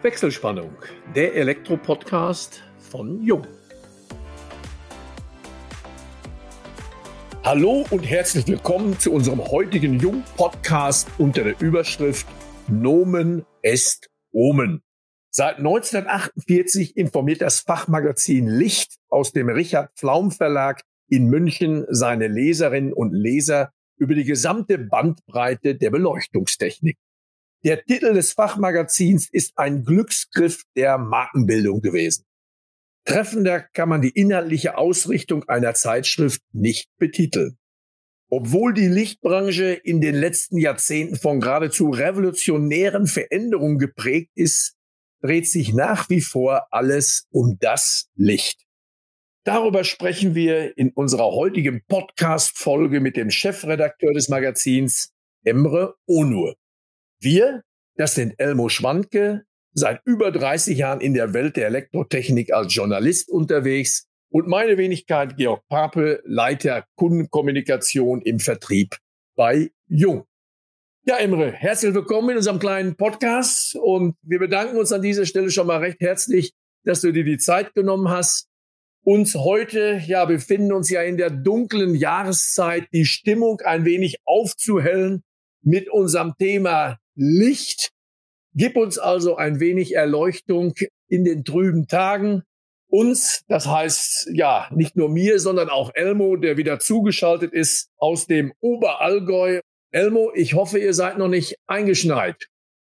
Wechselspannung, der Elektro-Podcast von Jung. Hallo und herzlich willkommen zu unserem heutigen Jung-Podcast unter der Überschrift Nomen est Omen. Seit 1948 informiert das Fachmagazin Licht aus dem Richard Pflaum Verlag in München seine Leserinnen und Leser über die gesamte Bandbreite der Beleuchtungstechnik. Der Titel des Fachmagazins ist ein Glücksgriff der Markenbildung gewesen. Treffender kann man die inhaltliche Ausrichtung einer Zeitschrift nicht betiteln. Obwohl die Lichtbranche in den letzten Jahrzehnten von geradezu revolutionären Veränderungen geprägt ist, dreht sich nach wie vor alles um das Licht. Darüber sprechen wir in unserer heutigen Podcast-Folge mit dem Chefredakteur des Magazins, Emre Onur. Wir, das sind Elmo Schwanke, seit über 30 Jahren in der Welt der Elektrotechnik als Journalist unterwegs und meine Wenigkeit Georg Pape, Leiter Kundenkommunikation im Vertrieb bei Jung. Ja, Emre, herzlich willkommen in unserem kleinen Podcast und wir bedanken uns an dieser Stelle schon mal recht herzlich, dass du dir die Zeit genommen hast, uns heute, ja, befinden uns ja in der dunklen Jahreszeit, die Stimmung ein wenig aufzuhellen mit unserem Thema Licht. Gib uns also ein wenig Erleuchtung in den trüben Tagen. Uns, das heißt ja nicht nur mir, sondern auch Elmo, der wieder zugeschaltet ist aus dem Oberallgäu. Elmo, ich hoffe, ihr seid noch nicht eingeschneit.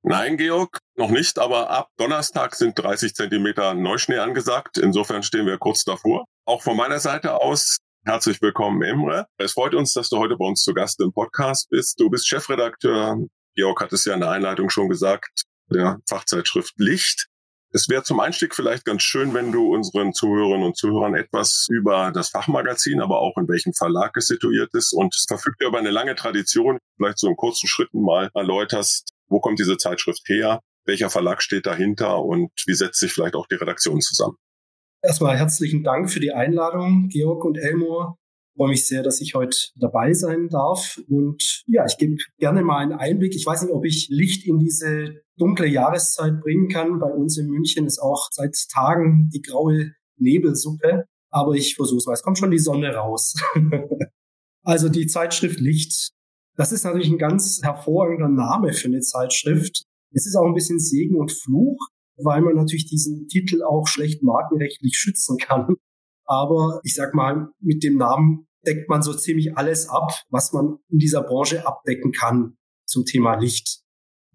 Nein, Georg, noch nicht, aber ab Donnerstag sind 30 Zentimeter Neuschnee angesagt. Insofern stehen wir kurz davor. Auch von meiner Seite aus herzlich willkommen, Emre. Es freut uns, dass du heute bei uns zu Gast im Podcast bist. Du bist Chefredakteur, Georg hat es ja in der Einleitung schon gesagt, der Fachzeitschrift Licht. Es wäre zum Einstieg vielleicht ganz schön, wenn du unseren Zuhörerinnen und Zuhörern etwas über das Fachmagazin, aber auch in welchem Verlag es situiert ist und es verfügt über eine lange Tradition, vielleicht so in kurzen Schritten mal erläuterst, wo kommt diese Zeitschrift her? Welcher Verlag steht dahinter und wie setzt sich vielleicht auch die Redaktion zusammen? Erstmal herzlichen Dank für die Einladung, Georg und Elmor. Freue mich sehr, dass ich heute dabei sein darf. Und ja, ich gebe gerne mal einen Einblick. Ich weiß nicht, ob ich Licht in diese dunkle Jahreszeit bringen kann. Bei uns in München ist auch seit Tagen die graue Nebelsuppe. Aber ich versuche es mal. Es kommt schon die Sonne raus. also die Zeitschrift Licht das ist natürlich ein ganz hervorragender Name für eine Zeitschrift. Es ist auch ein bisschen Segen und Fluch, weil man natürlich diesen Titel auch schlecht markenrechtlich schützen kann. Aber ich sag mal, mit dem Namen deckt man so ziemlich alles ab, was man in dieser Branche abdecken kann zum Thema Licht.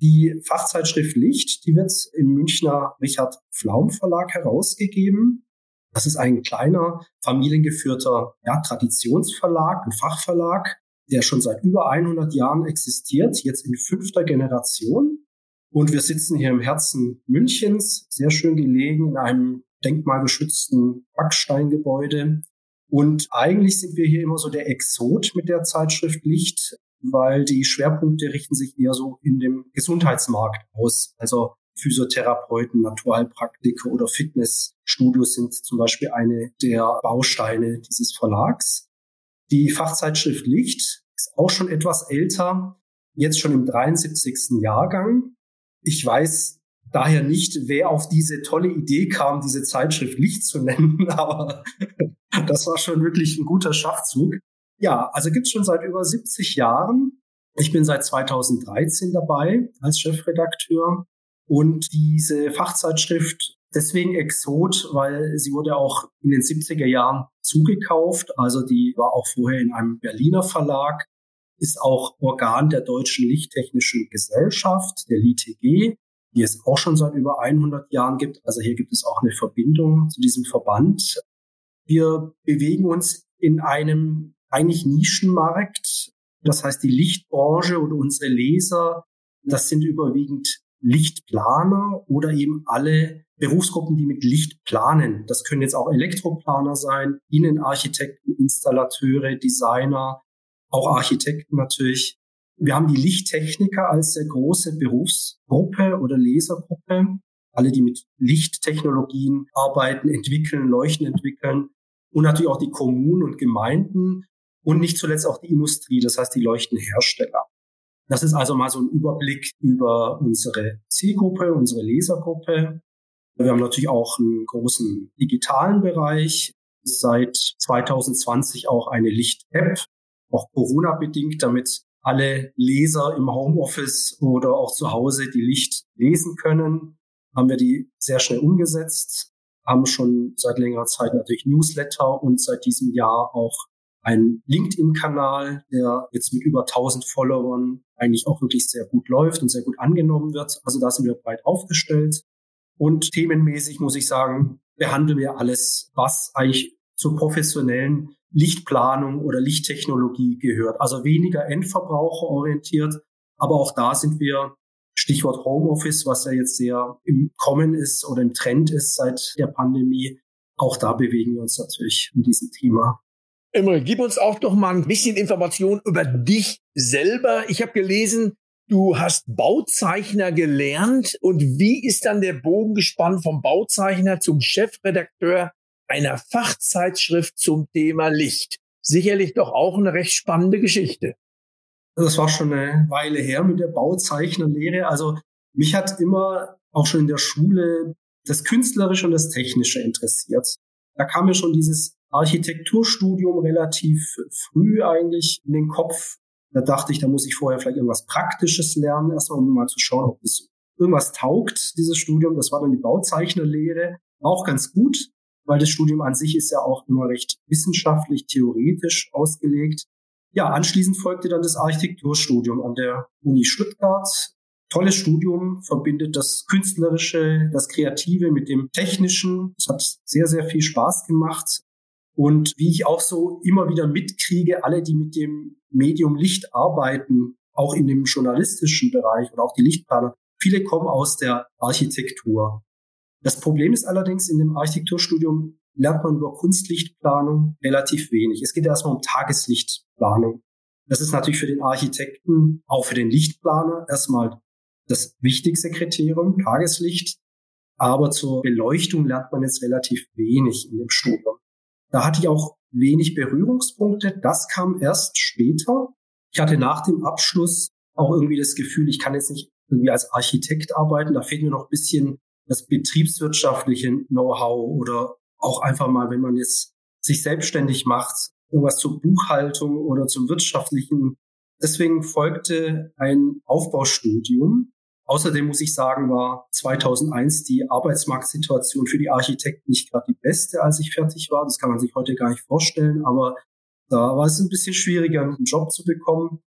Die Fachzeitschrift Licht, die wird im Münchner Richard Pflaum Verlag herausgegeben. Das ist ein kleiner, familiengeführter ja, Traditionsverlag, ein Fachverlag, der schon seit über 100 Jahren existiert, jetzt in fünfter Generation. Und wir sitzen hier im Herzen Münchens, sehr schön gelegen in einem denkmalgeschützten Backsteingebäude. Und eigentlich sind wir hier immer so der Exot mit der Zeitschrift Licht, weil die Schwerpunkte richten sich eher so in dem Gesundheitsmarkt aus. Also Physiotherapeuten, Naturheilpraktiker oder Fitnessstudios sind zum Beispiel eine der Bausteine dieses Verlags. Die Fachzeitschrift Licht ist auch schon etwas älter, jetzt schon im 73. Jahrgang. Ich weiß daher nicht, wer auf diese tolle Idee kam, diese Zeitschrift Licht zu nennen, aber das war schon wirklich ein guter Schachzug. Ja, also gibt's schon seit über 70 Jahren. Ich bin seit 2013 dabei als Chefredakteur und diese Fachzeitschrift deswegen Exot, weil sie wurde auch in den 70er Jahren zugekauft. Also die war auch vorher in einem Berliner Verlag, ist auch Organ der Deutschen Lichttechnischen Gesellschaft, der LITG, die es auch schon seit über 100 Jahren gibt. Also hier gibt es auch eine Verbindung zu diesem Verband. Wir bewegen uns in einem eigentlich Nischenmarkt. Das heißt, die Lichtbranche oder unsere Leser, das sind überwiegend Lichtplaner oder eben alle Berufsgruppen, die mit Licht planen. Das können jetzt auch Elektroplaner sein, Innenarchitekten, Installateure, Designer, auch Architekten natürlich. Wir haben die Lichttechniker als sehr große Berufsgruppe oder Lesergruppe. Alle, die mit Lichttechnologien arbeiten, entwickeln, Leuchten entwickeln. Und natürlich auch die Kommunen und Gemeinden und nicht zuletzt auch die Industrie, das heißt die Leuchtenhersteller. Das ist also mal so ein Überblick über unsere Zielgruppe, unsere Lesergruppe. Wir haben natürlich auch einen großen digitalen Bereich. Seit 2020 auch eine Licht-App, auch Corona-bedingt, damit alle Leser im Homeoffice oder auch zu Hause die Licht lesen können, haben wir die sehr schnell umgesetzt, haben schon seit längerer Zeit natürlich Newsletter und seit diesem Jahr auch einen LinkedIn-Kanal, der jetzt mit über 1000 Followern eigentlich auch wirklich sehr gut läuft und sehr gut angenommen wird. Also da sind wir breit aufgestellt. Und themenmäßig muss ich sagen, behandeln wir alles, was eigentlich zur professionellen Lichtplanung oder Lichttechnologie gehört. Also weniger endverbraucherorientiert. Aber auch da sind wir, Stichwort Homeoffice, was ja jetzt sehr im Kommen ist oder im Trend ist seit der Pandemie. Auch da bewegen wir uns natürlich in diesem Thema. Imre, gib uns auch doch mal ein bisschen Information über dich selber. Ich habe gelesen, du hast Bauzeichner gelernt und wie ist dann der Bogen gespannt vom Bauzeichner zum Chefredakteur einer Fachzeitschrift zum Thema Licht? Sicherlich doch auch eine recht spannende Geschichte. Das war schon eine Weile her mit der Bauzeichnerlehre. Also mich hat immer auch schon in der Schule das Künstlerische und das Technische interessiert. Da kam mir schon dieses Architekturstudium relativ früh eigentlich in den Kopf. Da dachte ich, da muss ich vorher vielleicht irgendwas Praktisches lernen, erstmal um mal zu schauen, ob es irgendwas taugt, dieses Studium. Das war dann die Bauzeichnerlehre. auch ganz gut, weil das Studium an sich ist ja auch immer recht wissenschaftlich, theoretisch ausgelegt. Ja, anschließend folgte dann das Architekturstudium an der Uni Stuttgart. Tolles Studium, verbindet das Künstlerische, das Kreative mit dem Technischen. Es hat sehr, sehr viel Spaß gemacht. Und wie ich auch so immer wieder mitkriege, alle, die mit dem Medium Licht arbeiten, auch in dem journalistischen Bereich oder auch die Lichtplaner, viele kommen aus der Architektur. Das Problem ist allerdings, in dem Architekturstudium lernt man über Kunstlichtplanung relativ wenig. Es geht erstmal um Tageslichtplanung. Das ist natürlich für den Architekten, auch für den Lichtplaner erstmal das wichtigste Kriterium, Tageslicht. Aber zur Beleuchtung lernt man jetzt relativ wenig in dem Studium. Da hatte ich auch wenig Berührungspunkte. Das kam erst später. Ich hatte nach dem Abschluss auch irgendwie das Gefühl, ich kann jetzt nicht irgendwie als Architekt arbeiten. Da fehlt mir noch ein bisschen das betriebswirtschaftliche Know-how oder auch einfach mal, wenn man jetzt sich selbstständig macht, irgendwas zur Buchhaltung oder zum wirtschaftlichen. Deswegen folgte ein Aufbaustudium Außerdem muss ich sagen, war 2001 die Arbeitsmarktsituation für die Architekten nicht gerade die beste, als ich fertig war. Das kann man sich heute gar nicht vorstellen, aber da war es ein bisschen schwieriger, einen Job zu bekommen.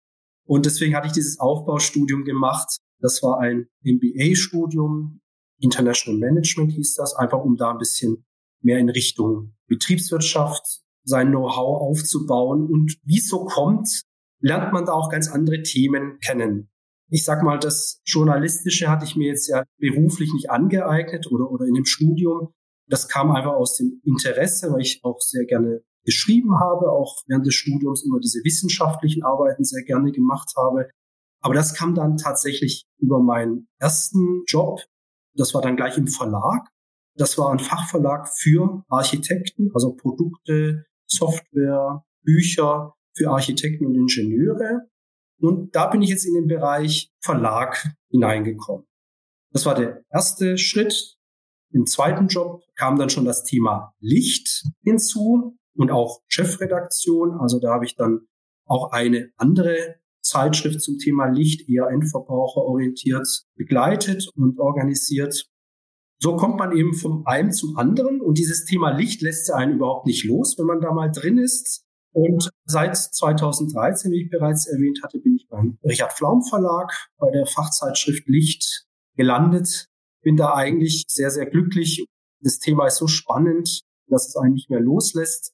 Und deswegen hatte ich dieses Aufbaustudium gemacht. Das war ein MBA-Studium, International Management hieß das, einfach um da ein bisschen mehr in Richtung Betriebswirtschaft sein Know-how aufzubauen. Und wie es so kommt, lernt man da auch ganz andere Themen kennen ich sag mal, das Journalistische hatte ich mir jetzt ja beruflich nicht angeeignet oder, oder in dem Studium. Das kam einfach aus dem Interesse, weil ich auch sehr gerne geschrieben habe, auch während des Studiums immer diese wissenschaftlichen Arbeiten sehr gerne gemacht habe. Aber das kam dann tatsächlich über meinen ersten Job. Das war dann gleich im Verlag. Das war ein Fachverlag für Architekten, also Produkte, Software, Bücher für Architekten und Ingenieure. Und da bin ich jetzt in den Bereich Verlag hineingekommen. Das war der erste Schritt. Im zweiten Job kam dann schon das Thema Licht hinzu und auch Chefredaktion. Also da habe ich dann auch eine andere Zeitschrift zum Thema Licht, eher endverbraucherorientiert, begleitet und organisiert. So kommt man eben vom einen zum anderen und dieses Thema Licht lässt einen überhaupt nicht los, wenn man da mal drin ist. Und seit 2013, wie ich bereits erwähnt hatte, bin ich beim Richard Flaum Verlag bei der Fachzeitschrift Licht gelandet. Bin da eigentlich sehr, sehr glücklich. Das Thema ist so spannend, dass es einen nicht mehr loslässt.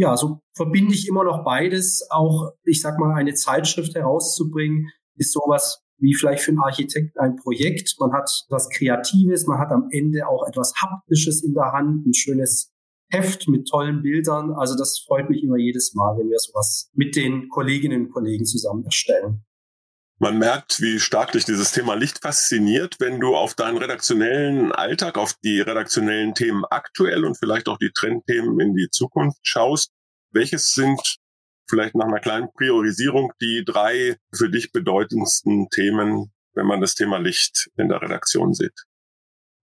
Ja, so verbinde ich immer noch beides. Auch, ich sag mal, eine Zeitschrift herauszubringen, ist sowas wie vielleicht für einen Architekten ein Projekt. Man hat was Kreatives, man hat am Ende auch etwas Haptisches in der Hand, ein schönes Heft mit tollen Bildern. Also das freut mich immer jedes Mal, wenn wir sowas mit den Kolleginnen und Kollegen zusammen erstellen. Man merkt, wie stark dich dieses Thema Licht fasziniert, wenn du auf deinen redaktionellen Alltag, auf die redaktionellen Themen aktuell und vielleicht auch die Trendthemen in die Zukunft schaust. Welches sind vielleicht nach einer kleinen Priorisierung die drei für dich bedeutendsten Themen, wenn man das Thema Licht in der Redaktion sieht.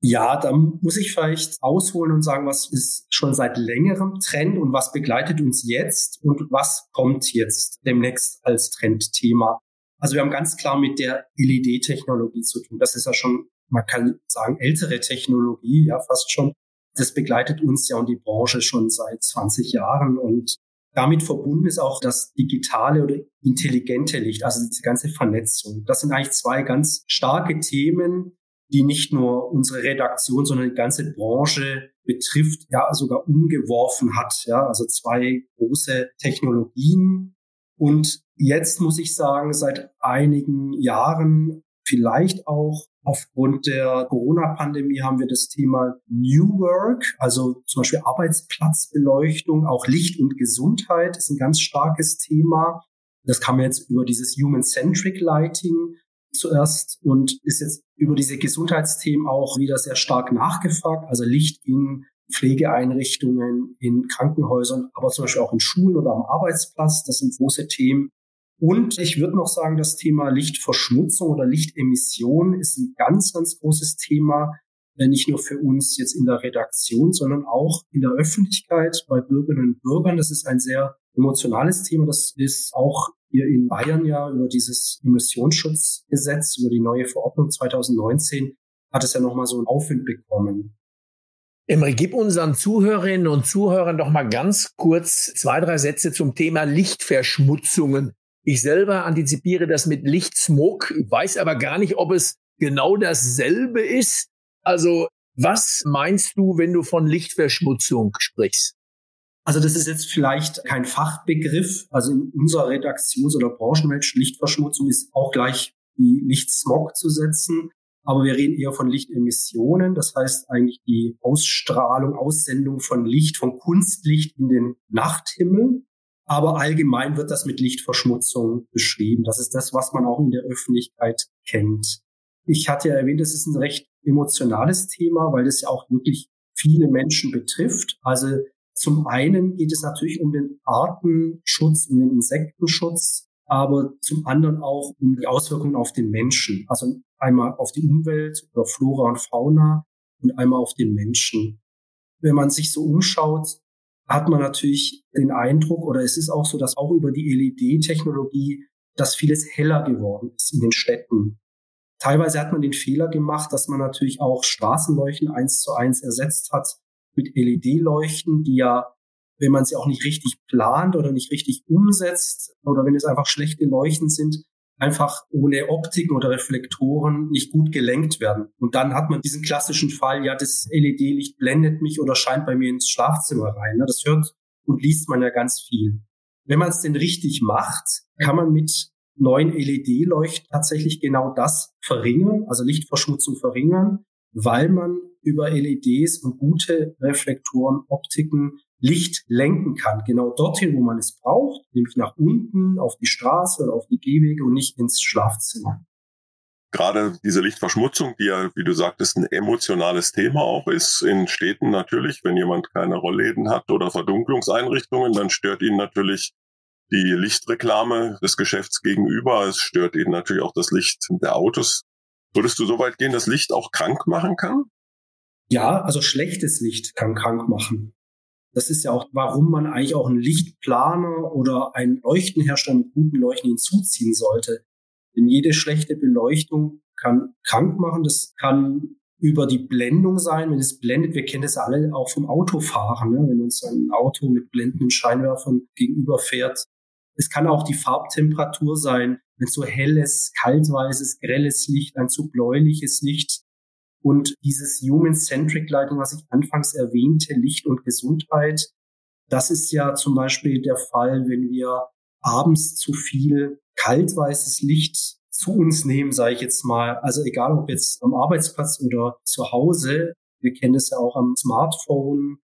Ja, da muss ich vielleicht ausholen und sagen, was ist schon seit längerem Trend und was begleitet uns jetzt und was kommt jetzt demnächst als Trendthema. Also wir haben ganz klar mit der LED-Technologie zu tun. Das ist ja schon, man kann sagen, ältere Technologie, ja, fast schon. Das begleitet uns ja und die Branche schon seit 20 Jahren und damit verbunden ist auch das digitale oder intelligente Licht, also diese ganze Vernetzung. Das sind eigentlich zwei ganz starke Themen, die nicht nur unsere Redaktion, sondern die ganze Branche betrifft, ja sogar umgeworfen hat. Ja, also zwei große Technologien. Und jetzt muss ich sagen, seit einigen Jahren, vielleicht auch aufgrund der Corona-Pandemie, haben wir das Thema New Work, also zum Beispiel Arbeitsplatzbeleuchtung, auch Licht und Gesundheit ist ein ganz starkes Thema. Das man jetzt über dieses Human-Centric Lighting zuerst und ist jetzt über diese Gesundheitsthemen auch wieder sehr stark nachgefragt. Also Licht in Pflegeeinrichtungen, in Krankenhäusern, aber zum Beispiel auch in Schulen oder am Arbeitsplatz. Das sind große Themen. Und ich würde noch sagen, das Thema Lichtverschmutzung oder Lichtemission ist ein ganz, ganz großes Thema, nicht nur für uns jetzt in der Redaktion, sondern auch in der Öffentlichkeit bei Bürgerinnen und Bürgern. Das ist ein sehr emotionales Thema. Das ist auch hier in Bayern ja über dieses Emissionsschutzgesetz, über die neue Verordnung 2019, hat es ja nochmal so einen Aufwind bekommen. Emre, gib unseren Zuhörerinnen und Zuhörern doch mal ganz kurz zwei, drei Sätze zum Thema Lichtverschmutzungen. Ich selber antizipiere das mit Lichtsmog, weiß aber gar nicht, ob es genau dasselbe ist. Also, was meinst du, wenn du von Lichtverschmutzung sprichst? Also das ist jetzt vielleicht kein Fachbegriff. Also in unserer Redaktions- oder Branchenwelt Lichtverschmutzung ist auch gleich wie Lichtsmog zu setzen. Aber wir reden eher von Lichtemissionen. Das heißt eigentlich die Ausstrahlung, Aussendung von Licht, von Kunstlicht in den Nachthimmel. Aber allgemein wird das mit Lichtverschmutzung beschrieben. Das ist das, was man auch in der Öffentlichkeit kennt. Ich hatte ja erwähnt, das ist ein recht emotionales Thema, weil das ja auch wirklich viele Menschen betrifft. Also zum einen geht es natürlich um den Artenschutz, um den Insektenschutz, aber zum anderen auch um die Auswirkungen auf den Menschen. Also einmal auf die Umwelt oder Flora und Fauna und einmal auf den Menschen. Wenn man sich so umschaut, hat man natürlich den Eindruck, oder es ist auch so, dass auch über die LED-Technologie, dass vieles heller geworden ist in den Städten. Teilweise hat man den Fehler gemacht, dass man natürlich auch Straßenleuchten eins zu eins ersetzt hat mit LED-Leuchten, die ja, wenn man sie auch nicht richtig plant oder nicht richtig umsetzt oder wenn es einfach schlechte Leuchten sind, einfach ohne Optiken oder Reflektoren nicht gut gelenkt werden. Und dann hat man diesen klassischen Fall, ja, das LED-Licht blendet mich oder scheint bei mir ins Schlafzimmer rein. Ne? Das hört und liest man ja ganz viel. Wenn man es denn richtig macht, kann man mit neuen LED-Leuchten tatsächlich genau das verringern, also Lichtverschmutzung verringern, weil man über LEDs und gute Reflektoren, Optiken Licht lenken kann. Genau dorthin, wo man es braucht, nämlich nach unten, auf die Straße oder auf die Gehwege und nicht ins Schlafzimmer. Gerade diese Lichtverschmutzung, die ja, wie du sagtest, ein emotionales Thema auch ist, in Städten natürlich, wenn jemand keine Rollläden hat oder Verdunklungseinrichtungen, dann stört ihn natürlich die Lichtreklame des Geschäfts gegenüber. Es stört ihn natürlich auch das Licht der Autos. Würdest du so weit gehen, dass Licht auch krank machen kann? Ja, also schlechtes Licht kann krank machen. Das ist ja auch, warum man eigentlich auch einen Lichtplaner oder einen Leuchtenhersteller mit guten Leuchten hinzuziehen sollte. Denn jede schlechte Beleuchtung kann krank machen. Das kann über die Blendung sein, wenn es blendet. Wir kennen das alle auch vom Autofahren, ne? wenn uns ein Auto mit blendenden Scheinwerfern gegenüber fährt. Es kann auch die Farbtemperatur sein, wenn so helles, kaltweißes, grelles Licht, ein zu bläuliches Licht und dieses Human-Centric Lighting, was ich anfangs erwähnte, Licht und Gesundheit, das ist ja zum Beispiel der Fall, wenn wir abends zu viel kaltweißes Licht zu uns nehmen, sage ich jetzt mal. Also egal ob jetzt am Arbeitsplatz oder zu Hause. Wir kennen das ja auch am Smartphone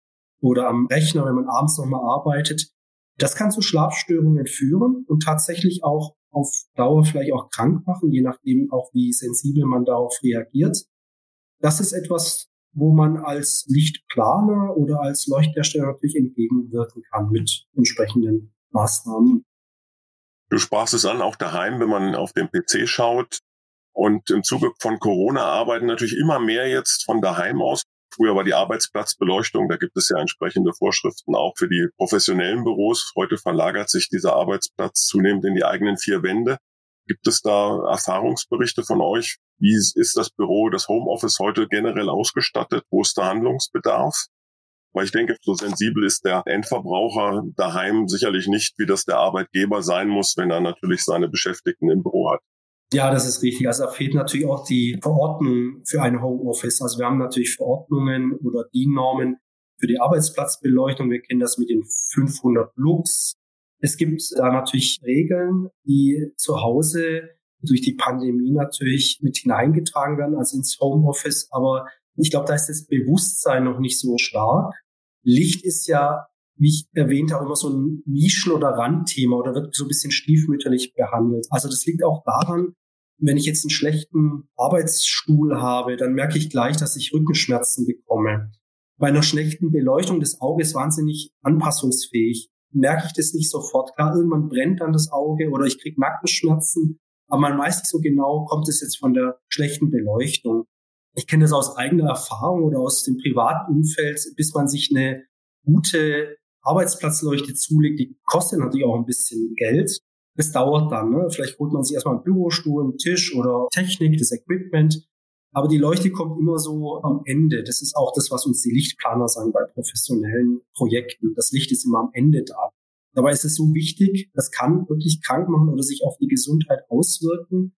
oder am Rechner, wenn man abends nochmal arbeitet. Das kann zu Schlafstörungen führen und tatsächlich auch auf Dauer vielleicht auch krank machen, je nachdem auch wie sensibel man darauf reagiert. Das ist etwas, wo man als Lichtplaner oder als Leuchthersteller natürlich entgegenwirken kann mit entsprechenden Maßnahmen. Du sprachst es an, auch daheim, wenn man auf dem PC schaut. Und im Zuge von Corona arbeiten natürlich immer mehr jetzt von daheim aus. Früher war die Arbeitsplatzbeleuchtung, da gibt es ja entsprechende Vorschriften auch für die professionellen Büros. Heute verlagert sich dieser Arbeitsplatz zunehmend in die eigenen vier Wände. Gibt es da Erfahrungsberichte von euch? Wie ist das Büro, das Homeoffice heute generell ausgestattet? Wo ist der Handlungsbedarf? Weil ich denke, so sensibel ist der Endverbraucher daheim sicherlich nicht, wie das der Arbeitgeber sein muss, wenn er natürlich seine Beschäftigten im Büro hat. Ja, das ist richtig. Also da fehlt natürlich auch die Verordnung für ein Homeoffice. Also wir haben natürlich Verordnungen oder DIN-Normen für die Arbeitsplatzbeleuchtung. Wir kennen das mit den 500 Lux. Es gibt da natürlich Regeln, die zu Hause durch die Pandemie natürlich mit hineingetragen werden, also ins Homeoffice. Aber ich glaube, da ist das Bewusstsein noch nicht so stark. Licht ist ja, wie ich erwähnt habe, immer so ein Nischen- oder Randthema oder wird so ein bisschen stiefmütterlich behandelt. Also das liegt auch daran, wenn ich jetzt einen schlechten Arbeitsstuhl habe, dann merke ich gleich, dass ich Rückenschmerzen bekomme. Bei einer schlechten Beleuchtung des Auges wahnsinnig anpassungsfähig. Merke ich das nicht sofort. Klar, irgendwann brennt dann das Auge oder ich kriege Nackenschmerzen, aber man weiß nicht so genau, kommt es jetzt von der schlechten Beleuchtung. Ich kenne das aus eigener Erfahrung oder aus dem privaten Umfeld, bis man sich eine gute Arbeitsplatzleuchte zulegt, die kostet natürlich auch ein bisschen Geld. Das dauert dann. Ne? Vielleicht holt man sich erstmal einen Bürostuhl, einen Tisch oder Technik, das Equipment. Aber die Leuchte kommt immer so am Ende. Das ist auch das, was uns die Lichtplaner sagen bei professionellen Projekten. Das Licht ist immer am Ende da. Dabei ist es so wichtig, das kann wirklich krank machen oder sich auf die Gesundheit auswirken.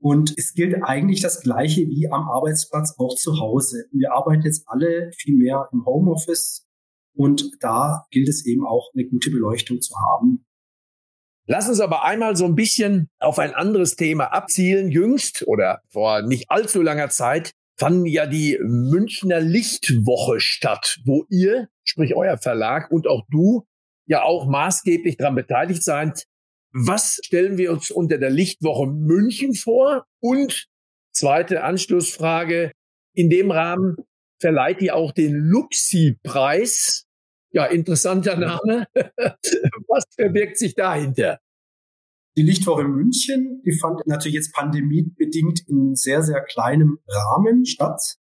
Und es gilt eigentlich das Gleiche wie am Arbeitsplatz auch zu Hause. Wir arbeiten jetzt alle viel mehr im Homeoffice und da gilt es eben auch eine gute Beleuchtung zu haben. Lass uns aber einmal so ein bisschen auf ein anderes Thema abzielen. Jüngst oder vor nicht allzu langer Zeit fand ja die Münchner Lichtwoche statt, wo ihr, sprich euer Verlag und auch du, ja auch maßgeblich daran beteiligt seid. Was stellen wir uns unter der Lichtwoche München vor? Und zweite Anschlussfrage, in dem Rahmen verleiht ihr auch den Luxi-Preis ja, interessanter Name. Was verbirgt sich dahinter? Die Lichtwoche München, die fand natürlich jetzt pandemiebedingt in sehr, sehr kleinem Rahmen statt.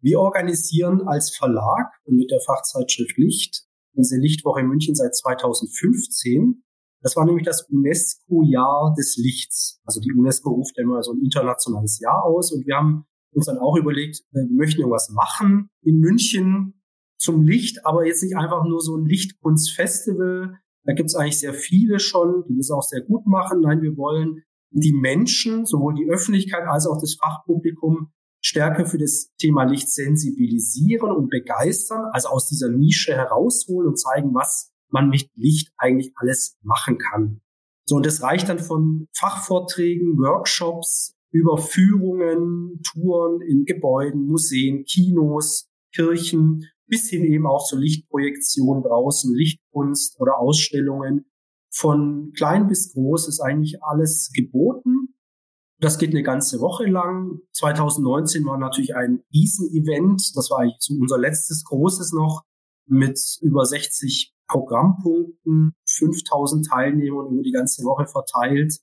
Wir organisieren als Verlag und mit der Fachzeitschrift Licht diese Lichtwoche München seit 2015. Das war nämlich das UNESCO-Jahr des Lichts. Also die UNESCO ruft ja immer so ein internationales Jahr aus und wir haben uns dann auch überlegt, äh, wir möchten irgendwas machen in München, zum Licht, aber jetzt nicht einfach nur so ein Lichtkunstfestival. Da gibt es eigentlich sehr viele schon, die das auch sehr gut machen. Nein, wir wollen die Menschen, sowohl die Öffentlichkeit als auch das Fachpublikum, stärker für das Thema Licht sensibilisieren und begeistern, also aus dieser Nische herausholen und zeigen, was man mit Licht eigentlich alles machen kann. So, und das reicht dann von Fachvorträgen, Workshops, über Führungen, Touren in Gebäuden, Museen, Kinos, Kirchen bis hin eben auch zur Lichtprojektion draußen, Lichtkunst oder Ausstellungen. Von klein bis groß ist eigentlich alles geboten. Das geht eine ganze Woche lang. 2019 war natürlich ein Riesenevent. Das war eigentlich so unser letztes großes noch mit über 60 Programmpunkten, 5000 Teilnehmern über die ganze Woche verteilt.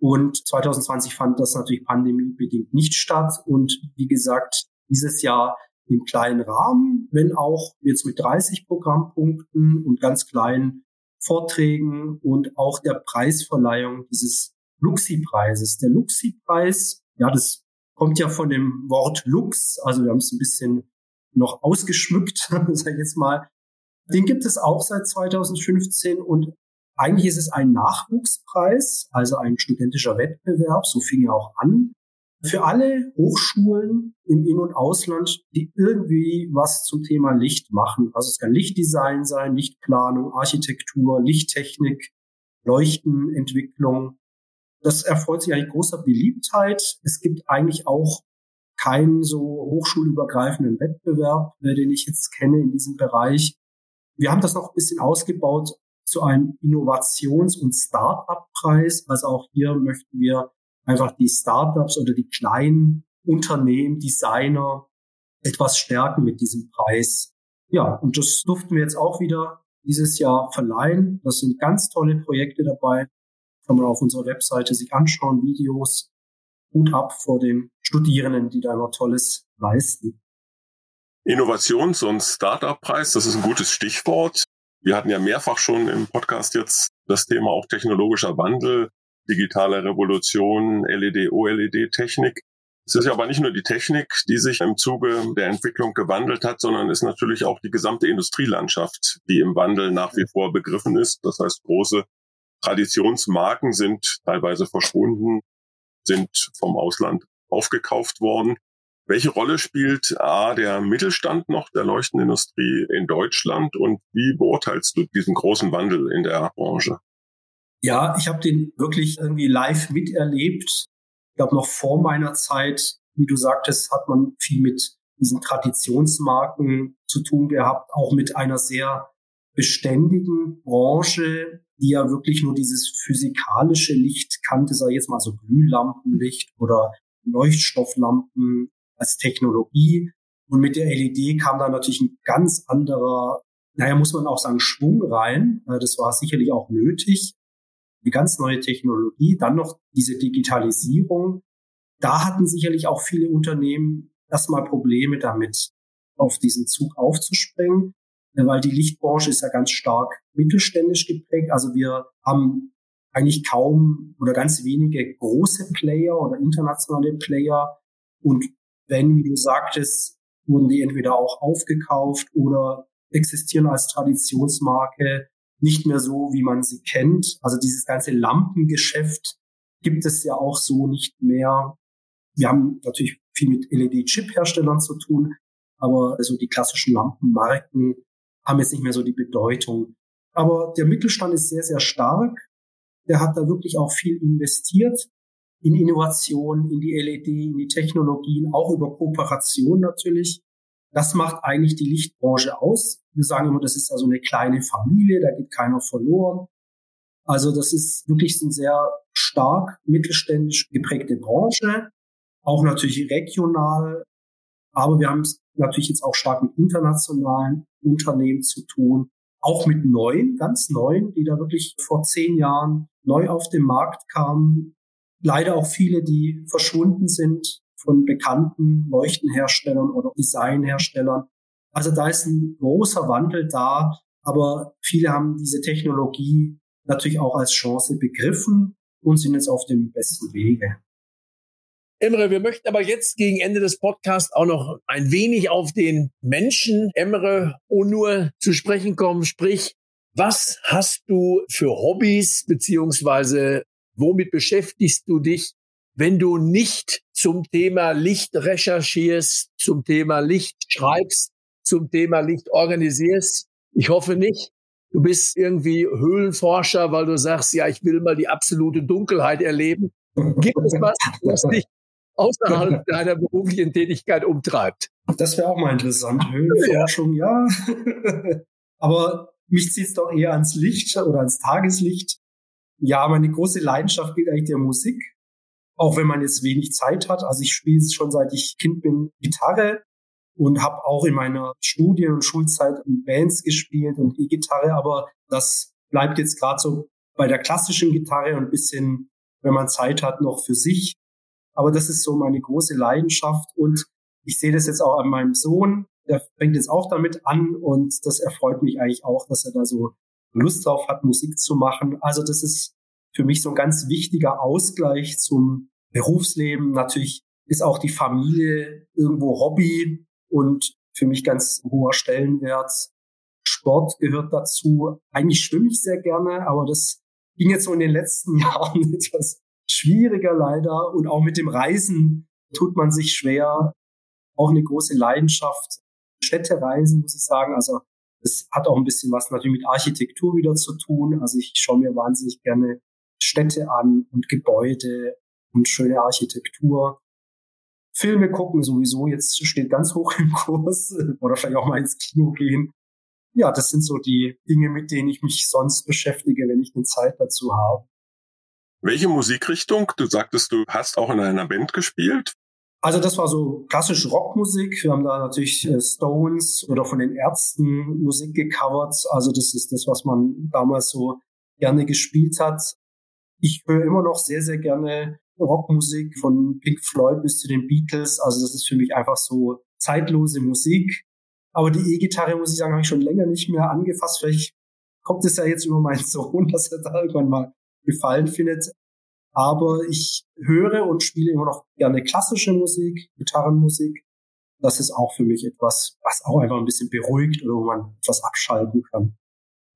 Und 2020 fand das natürlich pandemiebedingt nicht statt. Und wie gesagt, dieses Jahr im kleinen Rahmen, wenn auch jetzt mit 30 Programmpunkten und ganz kleinen Vorträgen und auch der Preisverleihung dieses Luxi-Preises. Der Luxi-Preis, ja, das kommt ja von dem Wort Lux, also wir haben es ein bisschen noch ausgeschmückt, sag ich jetzt mal. Den gibt es auch seit 2015 und eigentlich ist es ein Nachwuchspreis, also ein studentischer Wettbewerb, so fing er auch an für alle Hochschulen im In- und Ausland, die irgendwie was zum Thema Licht machen. Also es kann Lichtdesign sein, Lichtplanung, Architektur, Lichttechnik, Leuchtenentwicklung. Das erfreut sich eigentlich großer Beliebtheit. Es gibt eigentlich auch keinen so hochschulübergreifenden Wettbewerb, äh, den ich jetzt kenne in diesem Bereich. Wir haben das noch ein bisschen ausgebaut zu einem Innovations- und Start-up-Preis. Also auch hier möchten wir einfach die Startups oder die kleinen Unternehmen, Designer etwas stärken mit diesem Preis. Ja, und das durften wir jetzt auch wieder dieses Jahr verleihen. Das sind ganz tolle Projekte dabei Kann man auf unserer Webseite sich anschauen, Videos. Hut ab vor den Studierenden, die da immer Tolles leisten. Innovations- und Startup-Preis, das ist ein gutes Stichwort. Wir hatten ja mehrfach schon im Podcast jetzt das Thema auch technologischer Wandel, digitale Revolution, LED, OLED-Technik. Es ist ja aber nicht nur die Technik, die sich im Zuge der Entwicklung gewandelt hat, sondern ist natürlich auch die gesamte Industrielandschaft, die im Wandel nach wie vor begriffen ist. Das heißt, große Traditionsmarken sind teilweise verschwunden, sind vom Ausland aufgekauft worden. Welche Rolle spielt A, der Mittelstand noch der Leuchtenindustrie in Deutschland und wie beurteilst du diesen großen Wandel in der Branche? Ja, ich habe den wirklich irgendwie live miterlebt. Ich glaube, noch vor meiner Zeit, wie du sagtest, hat man viel mit diesen Traditionsmarken zu tun gehabt, auch mit einer sehr beständigen Branche, die ja wirklich nur dieses physikalische Licht kannte, sei jetzt mal so Glühlampenlicht oder Leuchtstofflampen als Technologie. Und mit der LED kam da natürlich ein ganz anderer, naja, muss man auch sagen, Schwung rein. Das war sicherlich auch nötig. Eine ganz neue Technologie. Dann noch diese Digitalisierung. Da hatten sicherlich auch viele Unternehmen erstmal Probleme damit, auf diesen Zug aufzuspringen, weil die Lichtbranche ist ja ganz stark mittelständisch geprägt. Also wir haben eigentlich kaum oder ganz wenige große Player oder internationale Player. Und wenn, wie du sagtest, wurden die entweder auch aufgekauft oder existieren als Traditionsmarke nicht mehr so, wie man sie kennt. Also dieses ganze Lampengeschäft gibt es ja auch so nicht mehr. Wir haben natürlich viel mit LED-Chip-Herstellern zu tun, aber also die klassischen Lampenmarken haben jetzt nicht mehr so die Bedeutung. Aber der Mittelstand ist sehr, sehr stark. Der hat da wirklich auch viel investiert in Innovation, in die LED, in die Technologien, auch über Kooperation natürlich. Das macht eigentlich die Lichtbranche aus. Wir sagen immer, das ist also eine kleine Familie, da geht keiner verloren. Also das ist wirklich eine sehr stark mittelständisch geprägte Branche, auch natürlich regional. Aber wir haben es natürlich jetzt auch stark mit internationalen Unternehmen zu tun, auch mit neuen, ganz neuen, die da wirklich vor zehn Jahren neu auf den Markt kamen, leider auch viele, die verschwunden sind von bekannten Leuchtenherstellern oder Designherstellern. Also da ist ein großer Wandel da, aber viele haben diese Technologie natürlich auch als Chance begriffen und sind jetzt auf dem besten Wege. Emre, wir möchten aber jetzt gegen Ende des Podcasts auch noch ein wenig auf den Menschen Emre Onur zu sprechen kommen. Sprich, was hast du für Hobbys beziehungsweise Womit beschäftigst du dich, wenn du nicht zum Thema Licht recherchierst, zum Thema Licht schreibst, zum Thema Licht organisierst? Ich hoffe nicht. Du bist irgendwie Höhlenforscher, weil du sagst, ja, ich will mal die absolute Dunkelheit erleben. Gibt es was, was dich außerhalb deiner beruflichen Tätigkeit umtreibt? Das wäre auch mal interessant. Höhlenforschung, ja. ja. Aber mich zieht es doch eher ans Licht oder ans Tageslicht. Ja, meine große Leidenschaft gilt eigentlich der Musik. Auch wenn man jetzt wenig Zeit hat. Also ich spiele schon seit ich Kind bin Gitarre und habe auch in meiner Studien- und Schulzeit in Bands gespielt und E-Gitarre. Aber das bleibt jetzt gerade so bei der klassischen Gitarre und ein bisschen, wenn man Zeit hat, noch für sich. Aber das ist so meine große Leidenschaft und ich sehe das jetzt auch an meinem Sohn. Der fängt jetzt auch damit an und das erfreut mich eigentlich auch, dass er da so Lust drauf hat, Musik zu machen. Also das ist für mich so ein ganz wichtiger Ausgleich zum Berufsleben. Natürlich ist auch die Familie irgendwo Hobby und für mich ganz hoher Stellenwert. Sport gehört dazu. Eigentlich schwimme ich sehr gerne, aber das ging jetzt so in den letzten Jahren etwas schwieriger leider. Und auch mit dem Reisen tut man sich schwer. Auch eine große Leidenschaft. Städtereisen, muss ich sagen. Also es hat auch ein bisschen was natürlich mit Architektur wieder zu tun. Also ich schaue mir wahnsinnig gerne Städte an und Gebäude und schöne Architektur. Filme gucken sowieso jetzt steht ganz hoch im Kurs oder vielleicht auch mal ins Kino gehen. Ja, das sind so die Dinge, mit denen ich mich sonst beschäftige, wenn ich eine Zeit dazu habe. Welche Musikrichtung? Du sagtest, du hast auch in einer Band gespielt. Also das war so klassische Rockmusik. Wir haben da natürlich äh, Stones oder von den Ärzten Musik gecovert. Also das ist das, was man damals so gerne gespielt hat. ich höre immer noch sehr, sehr gerne Rockmusik von Pink Floyd bis zu den Beatles. Also das ist für mich einfach so zeitlose Musik. Aber die E-Gitarre, muss ich sagen, habe ich schon länger nicht mehr angefasst. Vielleicht kommt es ja jetzt über meinen Sohn, dass er da irgendwann mal Gefallen findet. Aber ich höre und spiele immer noch gerne klassische Musik, Gitarrenmusik. Das ist auch für mich etwas, was auch einfach ein bisschen beruhigt oder wo man etwas abschalten kann.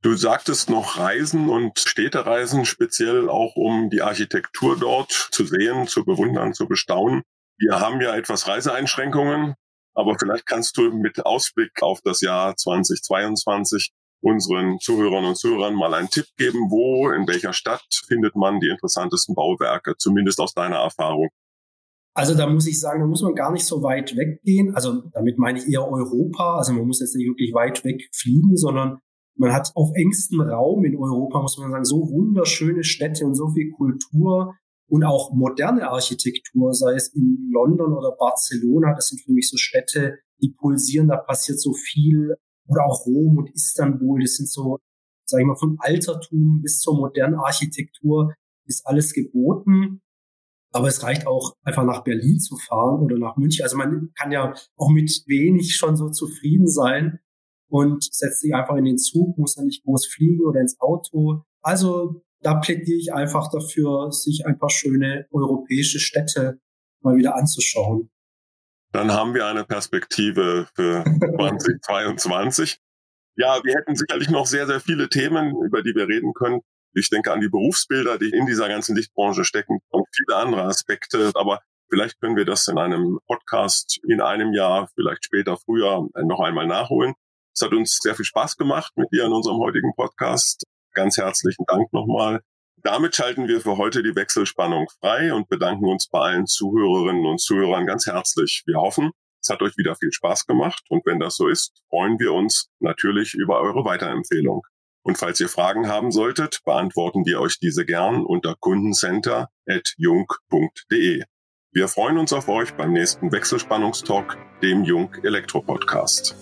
Du sagtest noch Reisen und Städtereisen, speziell auch um die Architektur dort zu sehen, zu bewundern, zu bestaunen. Wir haben ja etwas Reiseeinschränkungen, aber vielleicht kannst du mit Ausblick auf das Jahr 2022 unseren Zuhörern und Zuhörern mal einen Tipp geben, wo, in welcher Stadt findet man die interessantesten Bauwerke, zumindest aus deiner Erfahrung? Also da muss ich sagen, da muss man gar nicht so weit weggehen. Also damit meine ich eher Europa. Also man muss jetzt nicht wirklich weit weg fliegen, sondern man hat auf engstem Raum in Europa, muss man sagen, so wunderschöne Städte und so viel Kultur und auch moderne Architektur, sei es in London oder Barcelona. Das sind für mich so Städte, die pulsieren, da passiert so viel. Oder auch Rom und Istanbul, das sind so, sag ich mal, vom Altertum bis zur modernen Architektur ist alles geboten. Aber es reicht auch einfach nach Berlin zu fahren oder nach München. Also man kann ja auch mit wenig schon so zufrieden sein und setzt sich einfach in den Zug, muss dann nicht groß fliegen oder ins Auto. Also da plädiere ich einfach dafür, sich ein paar schöne europäische Städte mal wieder anzuschauen. Dann haben wir eine Perspektive für 2022. Ja, wir hätten sicherlich noch sehr, sehr viele Themen, über die wir reden können. Ich denke an die Berufsbilder, die in dieser ganzen Lichtbranche stecken und viele andere Aspekte. Aber vielleicht können wir das in einem Podcast in einem Jahr, vielleicht später, früher noch einmal nachholen. Es hat uns sehr viel Spaß gemacht mit dir in unserem heutigen Podcast. Ganz herzlichen Dank nochmal. Damit schalten wir für heute die Wechselspannung frei und bedanken uns bei allen Zuhörerinnen und Zuhörern ganz herzlich. Wir hoffen, es hat euch wieder viel Spaß gemacht und wenn das so ist, freuen wir uns natürlich über eure Weiterempfehlung. Und falls ihr Fragen haben solltet, beantworten wir euch diese gern unter kundencenter.jung.de. Wir freuen uns auf euch beim nächsten Wechselspannungstalk, dem Jung Elektro Podcast.